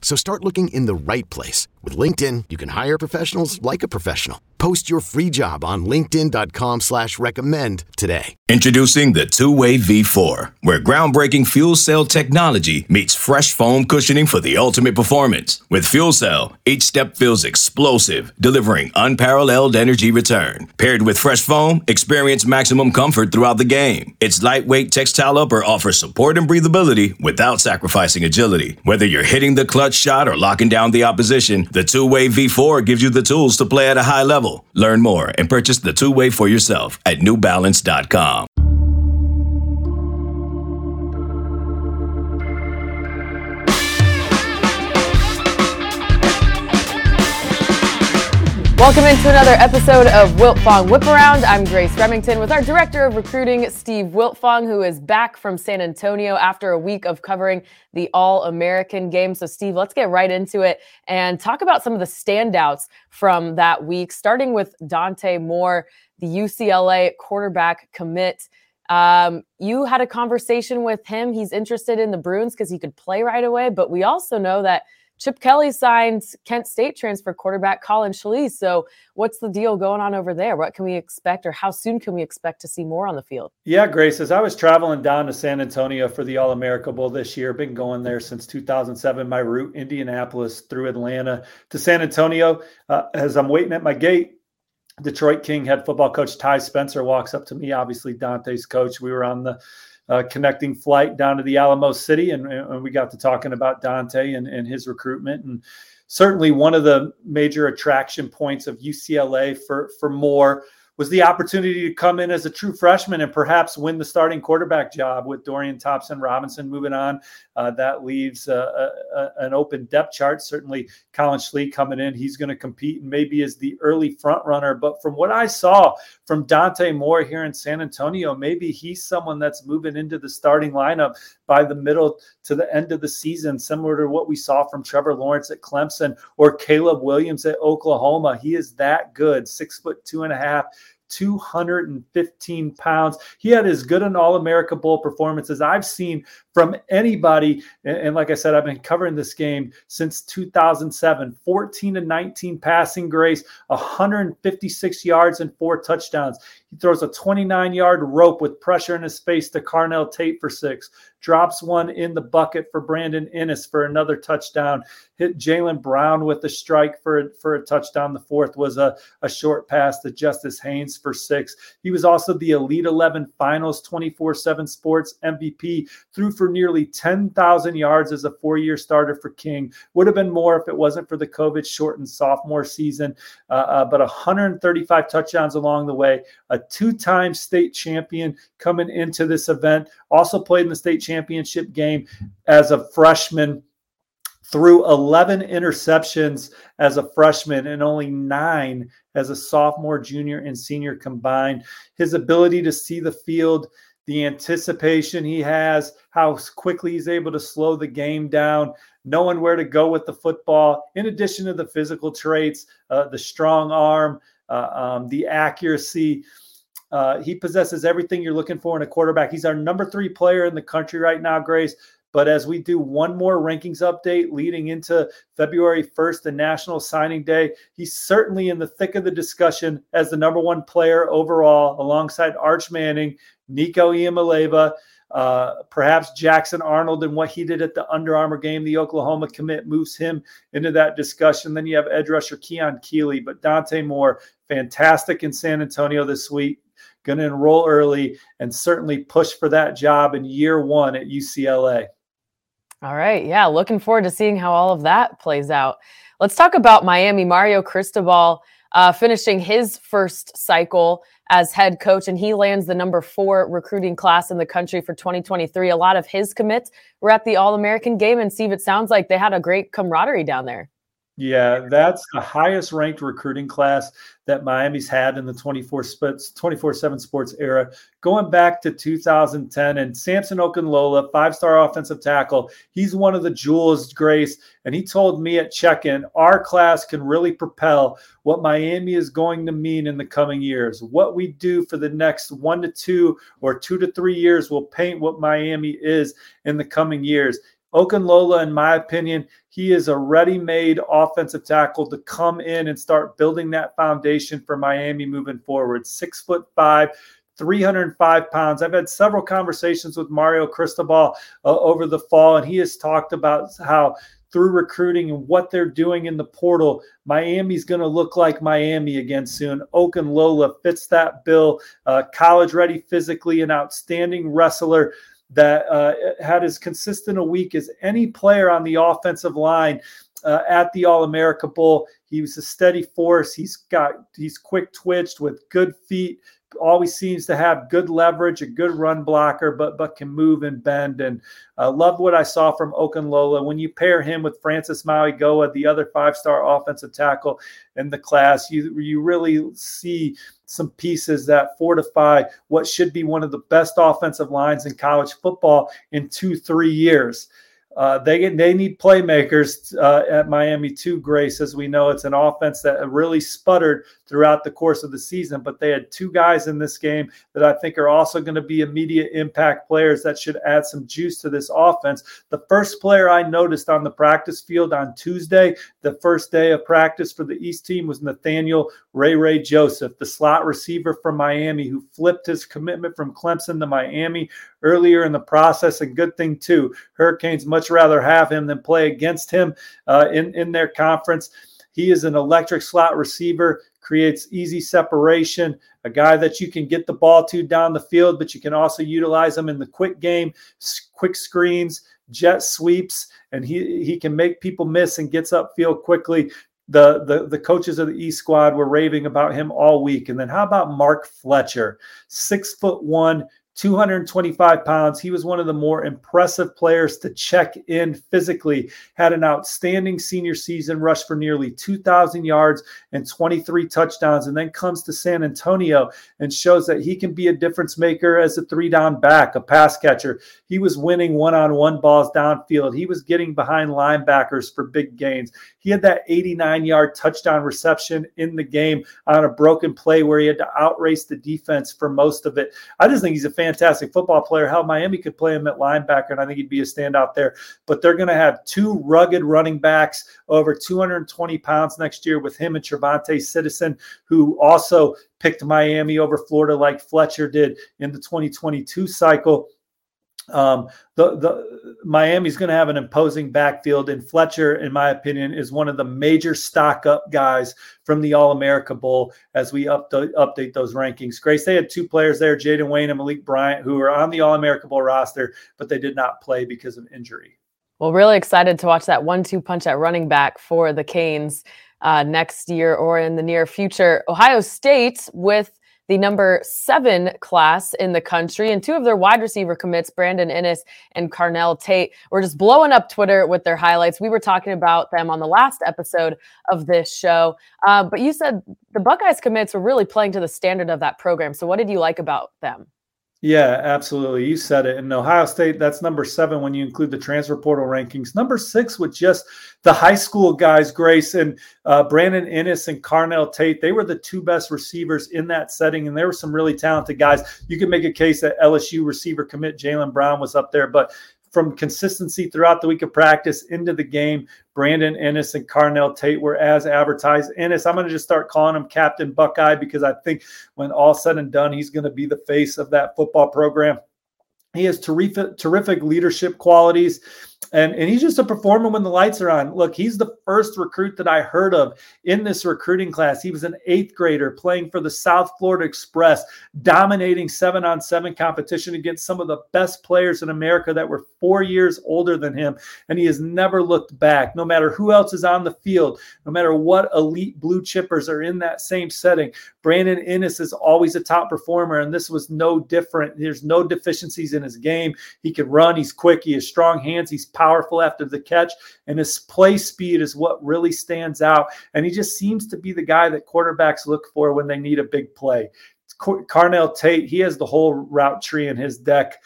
So start looking in the right place. With LinkedIn, you can hire professionals like a professional. Post your free job on linkedin.com slash recommend today. Introducing the TWO WXY V4, where groundbreaking fuel cell technology meets fresh foam cushioning for the ultimate performance. With fuel cell, each step feels explosive, delivering unparalleled energy return. Paired with fresh foam, experience maximum comfort throughout the game. Its lightweight textile upper offers support and breathability without sacrificing agility. Whether you're hitting the clutch shot or locking down the opposition, the TWO WXY V4 gives you the tools to play at a high level. Learn more and purchase the TWO WXY for yourself at newbalance.com. Welcome into another episode of Wiltfong Whip Around. I'm Grace Remington with our director of recruiting, Steve Wiltfong, who is back from San Antonio after a week of covering the All American game. So, Steve, let's get right into it and talk about some of the standouts from that week, starting with Dante Moore, the UCLA quarterback commit. Um, you had a conversation with him. He's interested in the Bruins because he could play right away, but we also know that Chip Kelly signed Kent State transfer quarterback Collin Schlee. So, what's the deal going on over there? What can we expect, or how soon can we expect to see more on the field? Yeah, Grace, as I was traveling down to San Antonio for the All America Bowl this year, been going there since 2007. My route, Indianapolis through Atlanta to San Antonio. Uh, as I'm waiting at my gate, Detroit King head football coach Ty Spencer walks up to me, obviously Dante's coach. We were on the uh, connecting flight down to the Alamo City, and, and we got to talking about Dante and, and his recruitment. And certainly one of the major attraction points of UCLA for for Moore was the opportunity to come in as a true freshman and perhaps win the starting quarterback job with Dorian Thompson Robinson moving on. Uh, that leaves uh, a, a, an open depth chart. Certainly, Collin Schlee coming in, he's going to compete and maybe as the early front runner. But from what I saw from Dante Moore here in San Antonio, maybe he's someone that's moving into the starting lineup by the middle to the end of the season, similar to what we saw from Trevor Lawrence at Clemson or Caleb Williams at Oklahoma. He is that good, six foot two and a half 215 pounds. He had as good an All America Bowl performance as I've seen from anybody. And, like I said, I've been covering this game since 2007 14 and 19 passing grace, 156 yards and four touchdowns. He throws a 29 yard rope with pressure in his face to Carnell Tate for six, drops one in the bucket for Brandon Inniss for another touchdown, hit Jalen Brown with a strike for, for a touchdown. The fourth was a, a short pass to Justice Haynes for six. He was also the Elite 11 Finals 24 7 Sports MVP, threw for nearly 10,000 yards as a four year starter for King. Would have been more if it wasn't for the COVID shortened sophomore season, uh, uh, but 135 touchdowns along the way. A a two time state champion coming into this event. Also played in the state championship game as a freshman. Threw 11 interceptions as a freshman and only nine as a sophomore, junior, and senior combined. His ability to see the field, the anticipation he has, how quickly he's able to slow the game down, knowing where to go with the football, in addition to the physical traits, uh, the strong arm, uh, um, the accuracy. Uh, he possesses everything you're looking for in a quarterback. He's our number three player in the country right now, Grace. But as we do one more rankings update leading into February 1st, the National Signing Day, he's certainly in the thick of the discussion as the number one player overall, alongside Arch Manning, Nico Iamaleava, uh, perhaps Jackson Arnold and what he did at the Under Armour game, the Oklahoma commit moves him into that discussion. Then you have edge rusher Keon Keeley, but Dante Moore, fantastic in San Antonio this week going to enroll early and certainly push for that job in year one at UCLA. All right. Yeah. Looking forward to seeing how all of that plays out. Let's talk about Miami. Mario Cristobal uh, finishing his first cycle as head coach, and he lands the number four recruiting class in the country for 2023. A lot of his commits were at the All American game. And Steve, it sounds like they had a great camaraderie down there. Yeah, that's the highest ranked recruiting class that Miami's had in the 24 sports 24/7 sports era going back to 2010 and Samson Okunlola, five-star offensive tackle, he's one of the jewels grace and he told me at check-in our class can really propel what Miami is going to mean in the coming years. What we do for the next 1 to 2 or 2 to 3 years will paint what Miami is in the coming years. Okunlola, in my opinion, he is a ready made offensive tackle to come in and start building that foundation for Miami moving forward. Six foot five, 305 pounds. I've had several conversations with Mario Cristobal uh, over the fall, and he has talked about how through recruiting and what they're doing in the portal, Miami's going to look like Miami again soon. Okunlola fits that bill. Uh, college ready physically, an outstanding wrestler that uh, had as consistent a week as any player on the offensive line uh, at the All America Bowl. He was a steady force. He's got he's quick twitched with good feet. Always seems to have good leverage, a good run blocker, but but can move and bend. And uh, loved what I saw from Okunlola. When you pair him with Francis Mauigoa, the other five-star offensive tackle in the class, you you really see some pieces that fortify what should be one of the best offensive lines in college football in two, three years. Uh, they they need playmakers uh, at Miami too. Grace, as we know, it's an offense that really sputtered throughout the course of the season. But they had two guys in this game that I think are also going to be immediate impact players that should add some juice to this offense. The first player I noticed on the practice field on Tuesday, the first day of practice for the East team, was Nathaniel Ray Ray Joseph, the slot receiver from Miami, who flipped his commitment from Clemson to Miami earlier in the process. And good thing too, Hurricanes much rather have him than play against him uh, in, in their conference. He is an electric slot receiver, creates easy separation, a guy that you can get the ball to down the field, but you can also utilize him in the quick game, quick screens, jet sweeps, and he, he can make people miss and gets upfield quickly. The, the the coaches of the East squad were raving about him all week. And then how about Mark Fletcher, six foot one, 225 pounds. He was one of the more impressive players to check in physically. Had an outstanding senior season, rushed for nearly 2,000 yards and 23 touchdowns, and then comes to San Antonio and shows that he can be a difference maker as a three down back, a pass catcher. He was winning one on one balls downfield. He was getting behind linebackers for big gains. He had that 89 yard touchdown reception in the game on a broken play where he had to outrace the defense for most of it. I just think he's a fantastic football player. How Miami could play him at linebacker, and I think he'd be a standout there. But they're going to have two rugged running backs over 220 pounds next year with him and Trevante Citizen, who also picked Miami over Florida like Fletcher did in the 2022 cycle. Um, the the Miami's going to have an imposing backfield, and Fletcher, in my opinion, is one of the major stock up guys from the All America Bowl as we update update those rankings. Grace, they had two players there, Jaden Wayne and Malik Bryant, who are on the All America Bowl roster, but they did not play because of injury. Well, really excited to watch that one-two punch at running back for the Canes uh, next year or in the near future. Ohio State with the number seven class in the country. And two of their wide receiver commits, Brandon Inniss and Carnell Tate, were just blowing up Twitter with their highlights. We were talking about them on the last episode of this show. Uh, but you said the Buckeyes commits were really playing to the standard of that program. So what did you like about them? Yeah, absolutely. You said it. In Ohio State, that's number seven when you include the transfer portal rankings. Number six with just the high school guys, Grace and uh, Brandon Inniss and Carnell Tate. They were the two best receivers in that setting, and there were some really talented guys. You can make a case that LSU receiver commit Jalen Brown was up there, but from consistency throughout the week of practice into the game. Brandon Inniss and Carnell Tate were as advertised. Inniss, I'm going to just start calling him Captain Buckeye because I think when all said and done, he's going to be the face of that football program. He has terrific, terrific leadership qualities and and he's just a performer when the lights are on. Look, he's the first recruit that I heard of in this recruiting class. He was an eighth grader playing for the South Florida Express, dominating seven on seven competition against some of the best players in America that were four years older than him. And he has never looked back, no matter who else is on the field, no matter what elite blue chippers are in that same setting. Brandon Inniss is always a top performer, and this was no different. There's no deficiencies in his game. He can run, he's quick, he has strong hands, he's Powerful after the catch, and his play speed is what really stands out. And he just seems to be the guy that quarterbacks look for when they need a big play. Carnell Tate, he has the whole route tree in his deck.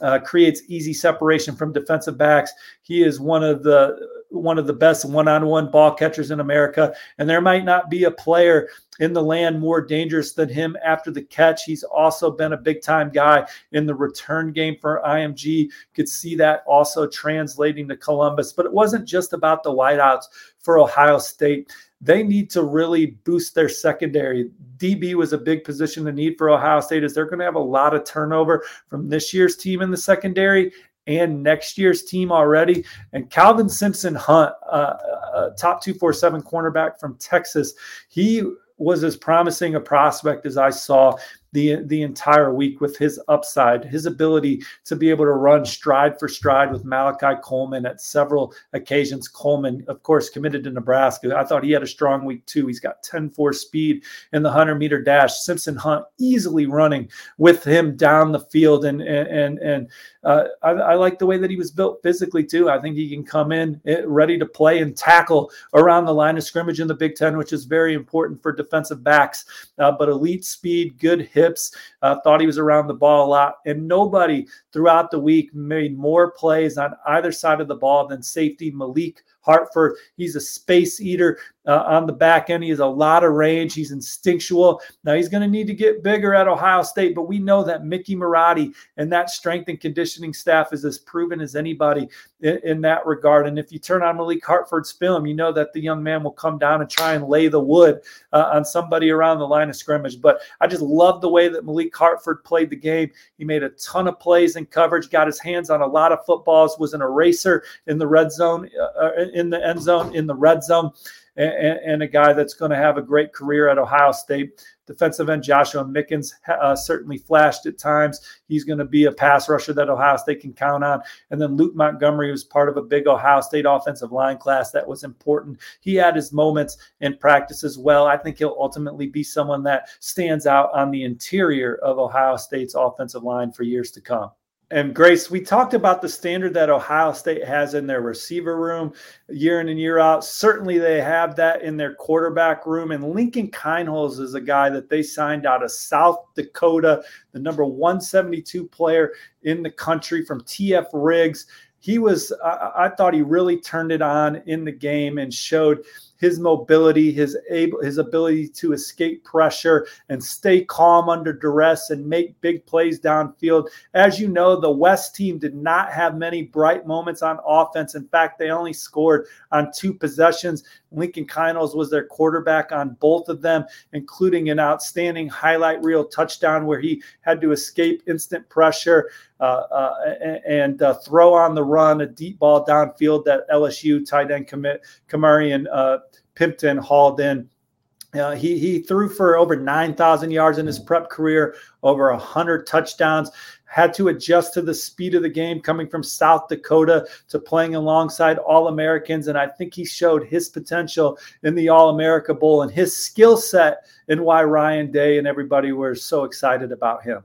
Uh, creates easy separation from defensive backs. He is one of the one of the best one-on-one ball catchers in America, and there might not be a player in the land more dangerous than him after the catch. He's also been a big-time guy in the return game for IMG. Could see that also translating to Columbus, but it wasn't just about the wideouts for Ohio State they need to really boost their secondary. DB was a big position to need for Ohio State as they're going to have a lot of turnover from this year's team in the secondary and next year's team already. And Calvin Simpson Hunt, uh, uh, top 247 cornerback from Texas, he was as promising a prospect as I saw the the entire week with his upside, his ability to be able to run stride for stride with Malachi Coleman at several occasions. Coleman, of course, committed to Nebraska. I thought he had a strong week too. He's got 10-4 speed in the 100 meter dash. Simpson Hunt easily running with him down the field, and and and uh, I, I, like the way that he was built physically too. I think he can come in eh, ready to play and tackle around the line of scrimmage in the Big Ten, which is very important for defensive backs. Uh, but elite speed, good Uh, thought he was around the ball a lot, and nobody throughout the week made more plays on either side of the ball than safety Malik Hartford. He's a space eater uh, on the back end. He has a lot of range. He's instinctual. Now he's going to need to get bigger at Ohio State, but we know that Mickey Marotti and that strength and conditioning staff is as proven as anybody in, in, that regard. And if you turn on Malik Hartford's film, you know that the young man will come down and try and lay the wood uh, on somebody around the line of scrimmage. But I just love the way that Malik Hartford played the game. He made a ton of plays in coverage, got his hands on a lot of footballs, was an eraser in the red zone, uh, uh in the end zone, in the red zone and, and a guy that's going to have a great career at Ohio State. Defensive end Joshua Mickens uh, certainly flashed at times. He's going to be a pass rusher that Ohio State can count on. And then Luke Montgomery was part of a big Ohio State offensive line class that was important. He had his moments in practice as well. I think he'll ultimately be someone that stands out on the interior of Ohio State's offensive line for years to come. And Grace, we talked about the standard that Ohio State has in their receiver room year in and year out. Certainly, they have that in their quarterback room. And Lincoln Kienholz is a guy that they signed out of South Dakota, the number 172 player in the country from TF Riggs. He was, I, I thought he really turned it on in the game and showed his mobility, his able, his ability to escape pressure and stay calm under duress and make big plays downfield. As you know, the West team did not have many bright moments on offense. In fact, they only scored on two possessions. Lincoln Kienholz was their quarterback on both of them, including an outstanding highlight reel touchdown where he had to escape instant pressure uh, uh, and uh, throw on the run a deep ball downfield that LSU tight end commit Ka'Morreun uh, Pimpton hauled in. Uh, he he threw for over nine thousand yards in his prep career, over hundred touchdowns. Had to adjust to the speed of the game, coming from South Dakota to playing alongside All Americans, and I think he showed his potential in the All America Bowl and his skill set, and why Ryan Day and everybody were so excited about him.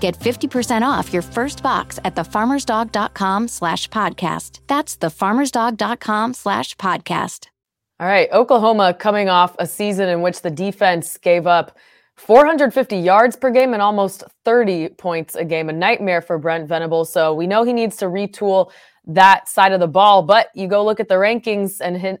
Get 50% off your first box at thefarmersdog.com slash podcast. That's thefarmersdog.com slash podcast. All right, Oklahoma coming off a season in which the defense gave up 450 yards per game and almost 30 points a game. A nightmare for Brent Venables. So we know he needs to retool that side of the ball. But you go look at the rankings, and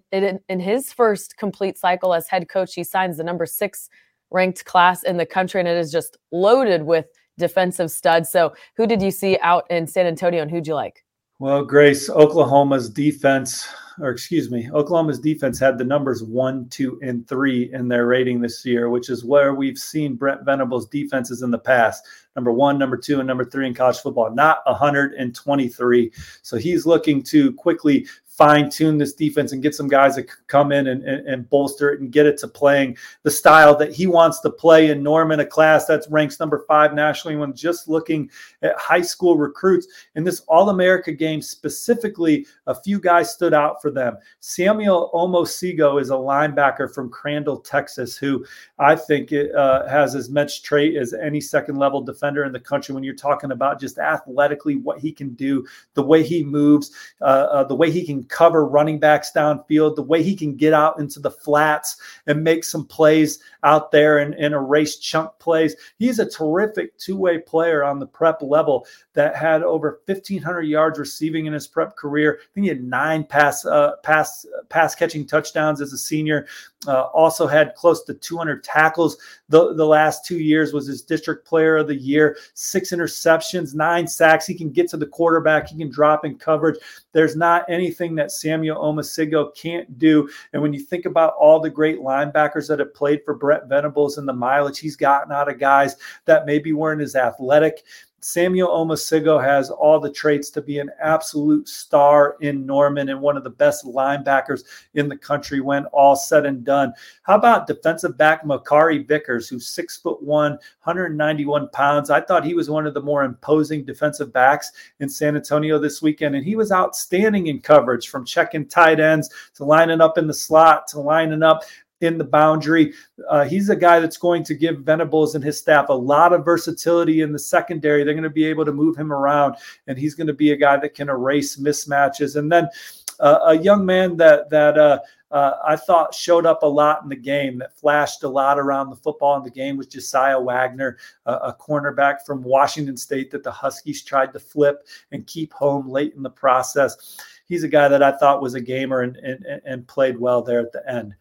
in his first complete cycle as head coach, he signs the number six ranked class in the country, and it is just loaded with defensive studs. So, who did you see out in San Antonio, and who'd you like? Well, Grace, Oklahoma's defense, or excuse me, Oklahoma's defense had the numbers one, two, and three in their rating this year, which is where we've seen Brent Venables' defenses in the past number one, number two, and number three in college football, not 123. So he's looking to quickly fine tune this defense and get some guys that come in and, and, and, bolster it and get it to playing the style that he wants to play in Norman, a class that's ranks number five nationally when just looking at high school recruits. In this All America game specifically, a few guys stood out for them. Samuel Omosigho is a linebacker from Crandall, Texas, who I think it, uh, has as much trait as any second level defender in the country when you're talking about just athletically what he can do, the way he moves, uh, uh, the way he can cover running backs downfield, the way he can get out into the flats and make some plays out there and, and erase chunk plays. He's a terrific two-way player on the prep level that had over 1,500 yards receiving in his prep career. I think he had nine pass uh, pass pass catching touchdowns as a senior. Uh, also had close to 200 tackles the, the last two years. Was his district player of the year. Six interceptions, nine sacks. He can get to the quarterback. He can drop in coverage. There's not anything that Samuel Omosigho can't do. And when you think about all the great linebackers that have played for Brett Venables and the mileage he's gotten out of guys that maybe weren't as athletic, Samuel Omosigho has all the traits to be an absolute star in Norman and one of the best linebackers in the country when all said and done. How about defensive back Makari Vickers, who's six foot one, 191 pounds? I thought he was one of the more imposing defensive backs in San Antonio this weekend, and he was outstanding in coverage from checking tight ends to lining up in the slot to lining up in the boundary. Uh, he's a guy that's going to give Venables and his staff a lot of versatility in the secondary. They're going to be able to move him around, and he's going to be a guy that can erase mismatches. And then uh, a young man that that uh, uh, I thought showed up a lot in the game, that flashed a lot around the football in the game was Josiah Wagner, a cornerback from Washington State that the Huskies tried to flip and keep home late in the process. He's a guy that I thought was a gamer and, and, and played well there at the end.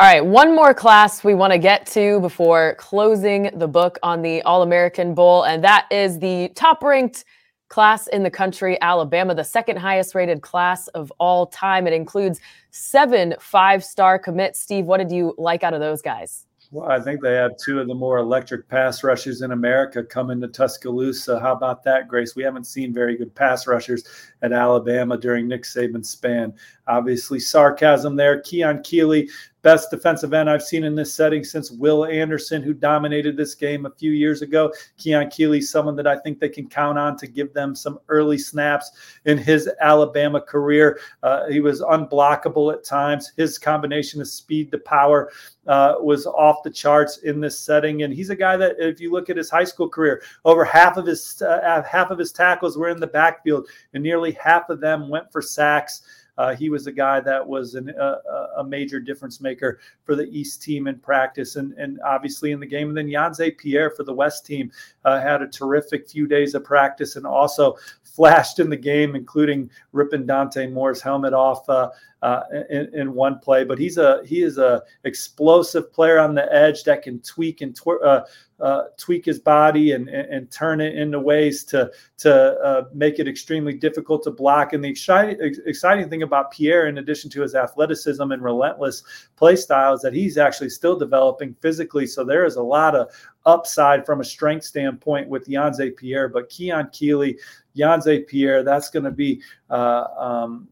All right, one more class we want to get to before closing the book on the All American Bowl, and that is the top ranked class in the country, Alabama, the second highest rated class of all time. It includes seven five star commits. Steve, what did you like out of those guys? Well, I think they have two of the more electric pass rushers in America coming to Tuscaloosa. How about that, Grace? We haven't seen very good pass rushers at Alabama during Nick Saban's span. Obviously, sarcasm there. Keon Keeley, best defensive end I've seen in this setting since Will Anderson, who dominated this game a few years ago. Keon Keeley, someone that I think they can count on to give them some early snaps in his Alabama career. Uh, he was unblockable at times. His combination of speed to power uh, was off the charts in this setting. And he's a guy that, if you look at his high school career, over half of his uh, half of his tackles were in the backfield, and nearly half of them went for sacks. Uh, he was a guy that was an, uh, a major difference maker for the East team in practice and, and obviously in the game. And then Yhonzae Pierre for the West team uh, had a terrific few days of practice and also flashed in the game, including ripping Dante Moore's helmet off uh, uh, in, in, one play. But he's a he is a explosive player on the edge that can tweak and tw- uh, uh, tweak his body and, and, and, turn it into ways to to uh, make it extremely difficult to block. And the exciting exciting thing about Pierre, in addition to his athleticism and relentless play style, is that he's actually still developing physically. So there is a lot of upside from a strength standpoint with Yhonzae Pierre. But Keon Keeley, Yhonzae Pierre, that's going to be. Uh, um,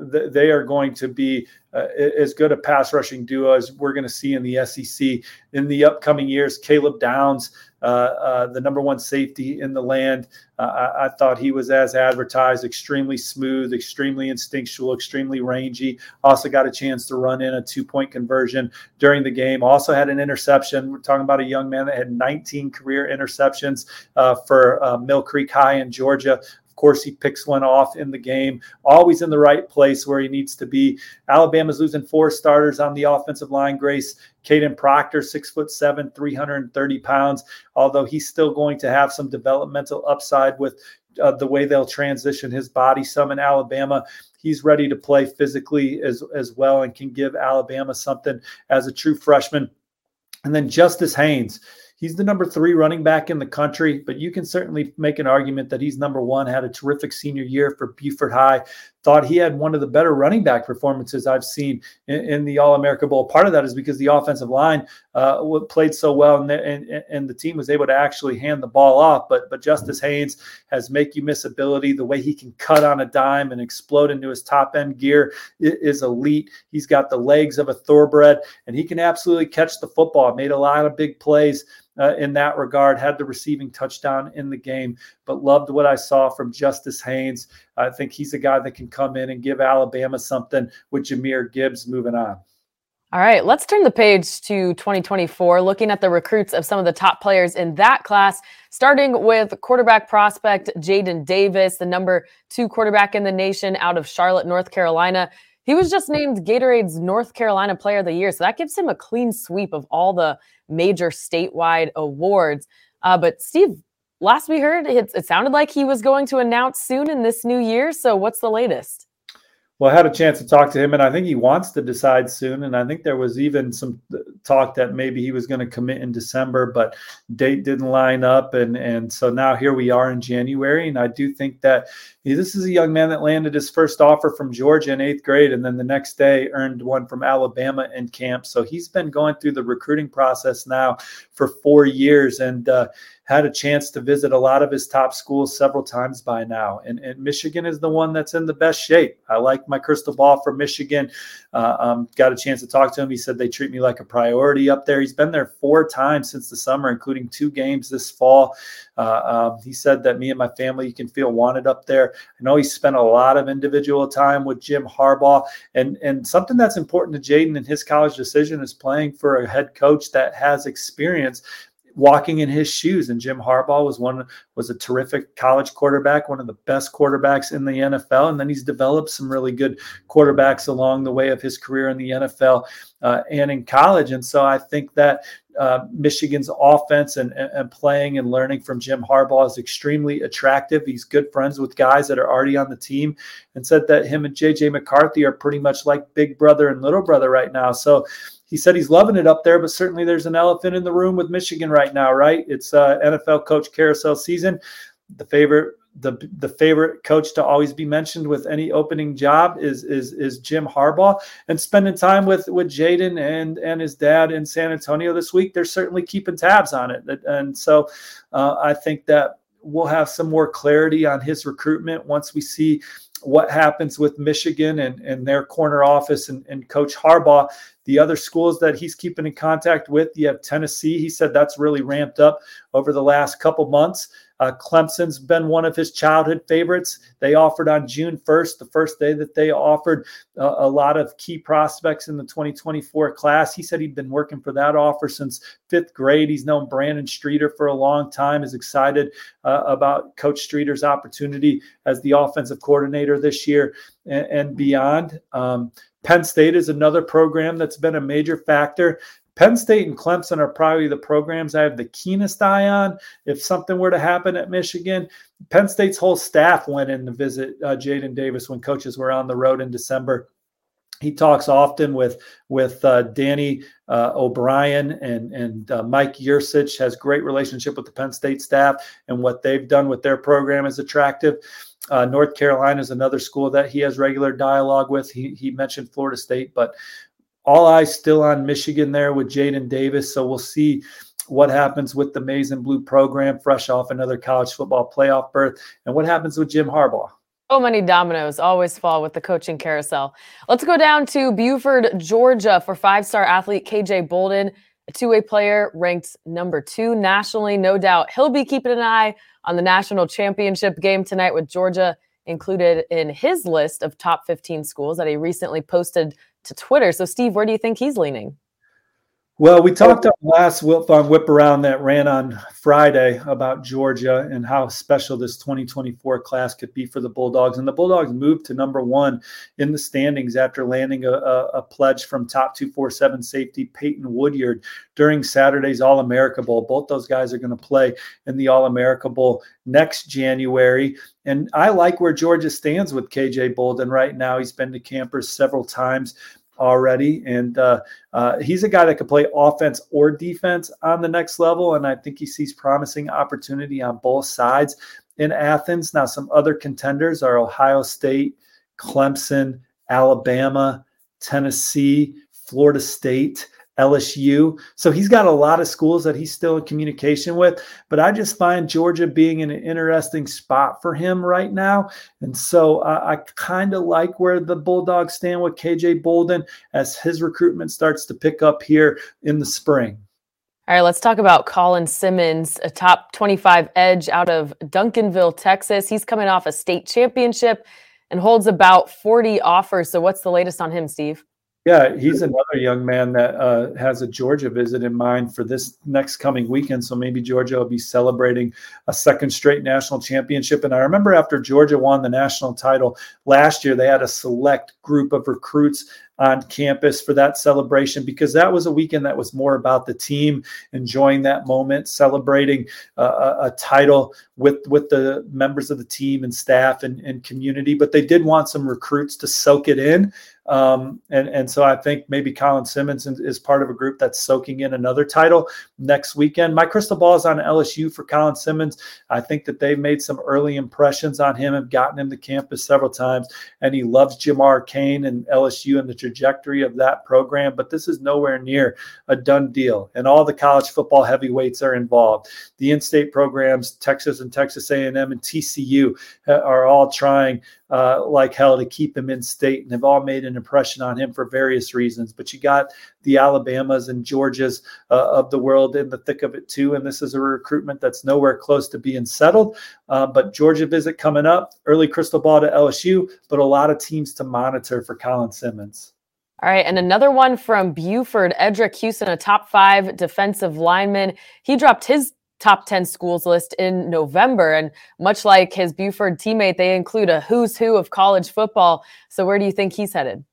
they are going to be uh, as good a pass rushing duo as we're going to see in the SEC in the upcoming years. Caleb Downs, uh, uh, the number one safety in the land, uh, I, I, thought he was as advertised, extremely smooth, extremely instinctual, extremely rangy. Also got a chance to run in a two point conversion during the game. Also had an interception. We're talking about a young man that had 19 career interceptions uh, for uh, Mill Creek High in Georgia course, he picks one off in the game, always in the right place where he needs to be. Alabama's losing four starters on the offensive line. Grace Kadyn Proctor, six foot seven, 330 pounds, although he's still going to have some developmental upside with uh, the way they'll transition his body some in Alabama. He's ready to play physically as, as well and can give Alabama something as a true freshman And then Justice Haynes. He's the number three running back in the country, but you can certainly make an argument that he's number one. Had a terrific senior year for Buford High. Thought he had one of the better running back performances I've seen in, in the All America Bowl. Part of that is because the offensive line uh, played so well, and and, and the team was able to actually hand the ball off. But but Justice Haynes has make you miss ability. The way he can cut on a dime and explode into his top end gear is elite. He's got the legs of a thoroughbred, and he can absolutely catch the football. Made a lot of big plays uh, in that regard, had the receiving touchdown in the game, but loved what I saw from Justice Haynes. I think he's a guy that can come in and give Alabama something with Jahmyr Gibbs moving on. All right, let's turn the page to 2024, looking at the recruits of some of the top players in that class, starting with quarterback prospect Jadyn Davis, the number two quarterback in the nation out of Charlotte, North Carolina. He was just named Gatorade's North Carolina Player of the Year. So that gives him a clean sweep of all the major statewide awards. Uh, but Steve, last we heard, it, it sounded like he was going to announce soon in this new year. So what's the latest? Well, I had a chance to talk to him, and I think he wants to decide soon. And I think there was even some talk that maybe he was going to commit in December, but date didn't line up, and and so now here we are in January. And I do think that this is a young man that landed his first offer from Georgia in eighth grade, and then the next day earned one from Alabama in camp. So he's been going through the recruiting process now for four years, and uh, had a chance to visit a lot of his top schools several times by now. And, and Michigan is the one that's in the best shape. I like my crystal ball for Michigan. Uh, um, got a chance to talk to him. He said they treat me like a priority up there. He's been there four times since the summer, including two games this fall. Uh, um, he said that me and my family, you can feel wanted up there. I know he spent a lot of individual time with Jim Harbaugh. And, and something that's important to Jadyn in his college decision is playing for a head coach that has experience walking in his shoes. And Jim Harbaugh was one was a terrific college quarterback, one of the best quarterbacks in the NFL, and then he's developed some really good quarterbacks along the way of his career in the NFL uh, and in college. And so I think that uh, Michigan's offense and, and, playing and learning from Jim Harbaugh is extremely attractive. He's good friends with guys that are already on the team and said that him and JJ McCarthy are pretty much like big brother and little brother right now. So he said he's loving it up there, but certainly there's an elephant in the room with Michigan right now, right? It's uh, NFL coach carousel season. The favorite, the the favorite coach to always be mentioned with any opening job is is is Jim Harbaugh. And spending time with with Jadyn and and his dad in San Antonio this week, they're certainly keeping tabs on it. And so uh, I think that we'll have some more clarity on his recruitment once we see what happens with Michigan and, and their corner office and, and Coach Harbaugh. The other schools that he's keeping in contact with, you have Tennessee. He said that's really ramped up over the last couple months. Uh, Clemson's been one of his childhood favorites. They offered on June 1st, the first day that they offered uh, a lot of key prospects in the 2024 class. He said he'd been working for that offer since fifth grade. He's known Brandon Streeter for a long time, is excited uh, about Coach Streeter's opportunity as the offensive coordinator this year and, and beyond. Um, Penn State is another program that's been a major factor. Penn State and Clemson are probably the programs I have the keenest eye on. If something were to happen at Michigan, Penn State's whole staff went in to visit uh, Jadyn Davis when coaches were on the road in December. He talks often with with uh, Danny uh, O'Brien and and uh, Mike Yurcich has great relationship with the Penn State staff and what they've done with their program is attractive. Uh, North Carolina is another school that he has regular dialogue with. He he mentioned Florida State, but all eyes still on Michigan there with Jadyn Davis. So we'll see what happens with the Maize and Blue program, fresh off another college football playoff berth, and what happens with Jim Harbaugh. So many dominoes always fall with the coaching carousel. Let's go down to Buford, Georgia for five star athlete KJ Bolden, a two way player ranked number two nationally. No doubt he'll be keeping an eye on the national championship game tonight with Georgia included in his list of top 15 schools that he recently posted to Twitter. So, Steve, where do you think he's leaning? Well, we talked on last Wiltfong Whip Around that ran on Friday about Georgia and how special this 2024 class could be for the Bulldogs. And the Bulldogs moved to number one in the standings after landing a, a, a pledge from top 247 safety Peyton Woodyard during Saturday's All America Bowl. Both those guys are going to play in the All America Bowl next January. And I like where Georgia stands with KJ Bolden right now. He's been to campers several times already. And uh, uh, he's a guy that could play offense or defense on the next level. And I think he sees promising opportunity on both sides in Athens. Now, some other contenders are Ohio State, Clemson, Alabama, Tennessee, Florida State. LSU. So he's got a lot of schools that he's still in communication with. But I just find Georgia being in an interesting spot for him right now. And so uh, I kind of like where the Bulldogs stand with KJ Bolden as his recruitment starts to pick up here in the spring. All right, let's talk about Colin Simmons, a top 25 edge out of Duncanville, Texas. He's coming off a state championship and holds about 40 offers. So, what's the latest on him, Steve? Yeah, he's another young man that uh, has a Georgia visit in mind for this next coming weekend. So maybe Georgia will be celebrating a second straight national championship. And I remember after Georgia won the national title last year, they had a select group of recruits on campus for that celebration because that was a weekend that was more about the team enjoying that moment, celebrating uh, a, title with with the members of the team and staff and, and community. But they did want some recruits to soak it in. Um, and, and so I think maybe Colin Simmons is part of a group that's soaking in another title next weekend. My crystal ball is on LSU for Colin Simmons. I think that they've made some early impressions on him, have gotten him to campus several times, and he loves Jamar Cain and LSU and the trajectory of that program. But this is nowhere near a done deal, and all the college football heavyweights are involved. The in-state programs, Texas and Texas A&M and TCU, uh, are all trying uh, like hell to keep him in state and have all made an impression on him for various reasons. But you got the Alabamas and Georgias uh, of the world in the thick of it too. And this is a recruitment that's nowhere close to being settled. Uh, but Georgia visit coming up, early crystal ball to LSU, but a lot of teams to monitor for Colin Simmons. All right, and another one from Buford, Eddrick Houston, a top five defensive lineman. He dropped his top 10 schools list in November. And much like his Buford teammate, they include a who's who of college football. So, where do you think he's headed?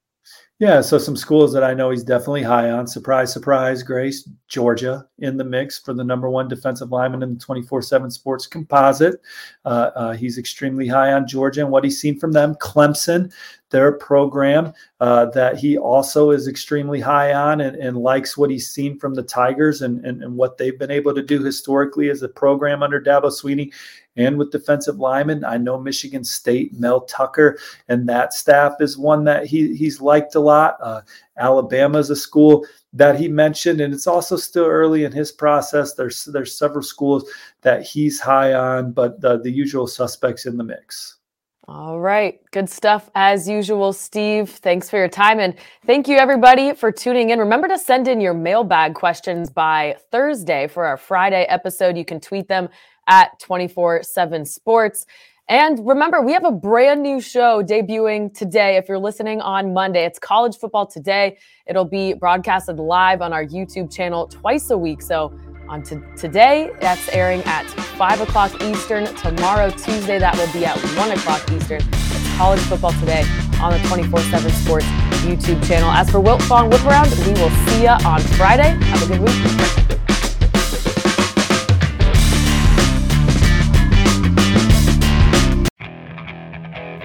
Yeah, so some schools that I know he's definitely high on. Surprise, surprise, Grace, Georgia in the mix for the number one defensive lineman in the 24 7 sports composite. Uh, uh, he's extremely high on Georgia and what he's seen from them. Clemson, their program uh, that he also is extremely high on and, and, likes what he's seen from the Tigers and, and, and what they've been able to do historically as a program under Dabo Swinney and with defensive linemen. I know Michigan State, Mel Tucker, and that staff is one that he, he's liked a lot. Uh, Alabama is a school that he mentioned, and it's also still early in his process. There's there's several schools that he's high on, but the, the usual suspects in the mix. All right. Good stuff as usual, Steve. Thanks for your time. And thank you, everybody, for tuning in. Remember to send in your mailbag questions by Thursday for our Friday episode. You can tweet them at 24 7 Sports. And remember, we have a brand new show debuting today. If you're listening on Monday, it's College Football Today. It'll be broadcasted live on our YouTube channel twice a week. So on today. That's airing at 5 o'clock Eastern. Tomorrow, Tuesday, that will be at 1 o'clock Eastern. It's College Football Today on the 24 7 Sports YouTube channel. As for Wiltfong Whip Around, we will see you on Friday. Have a good week.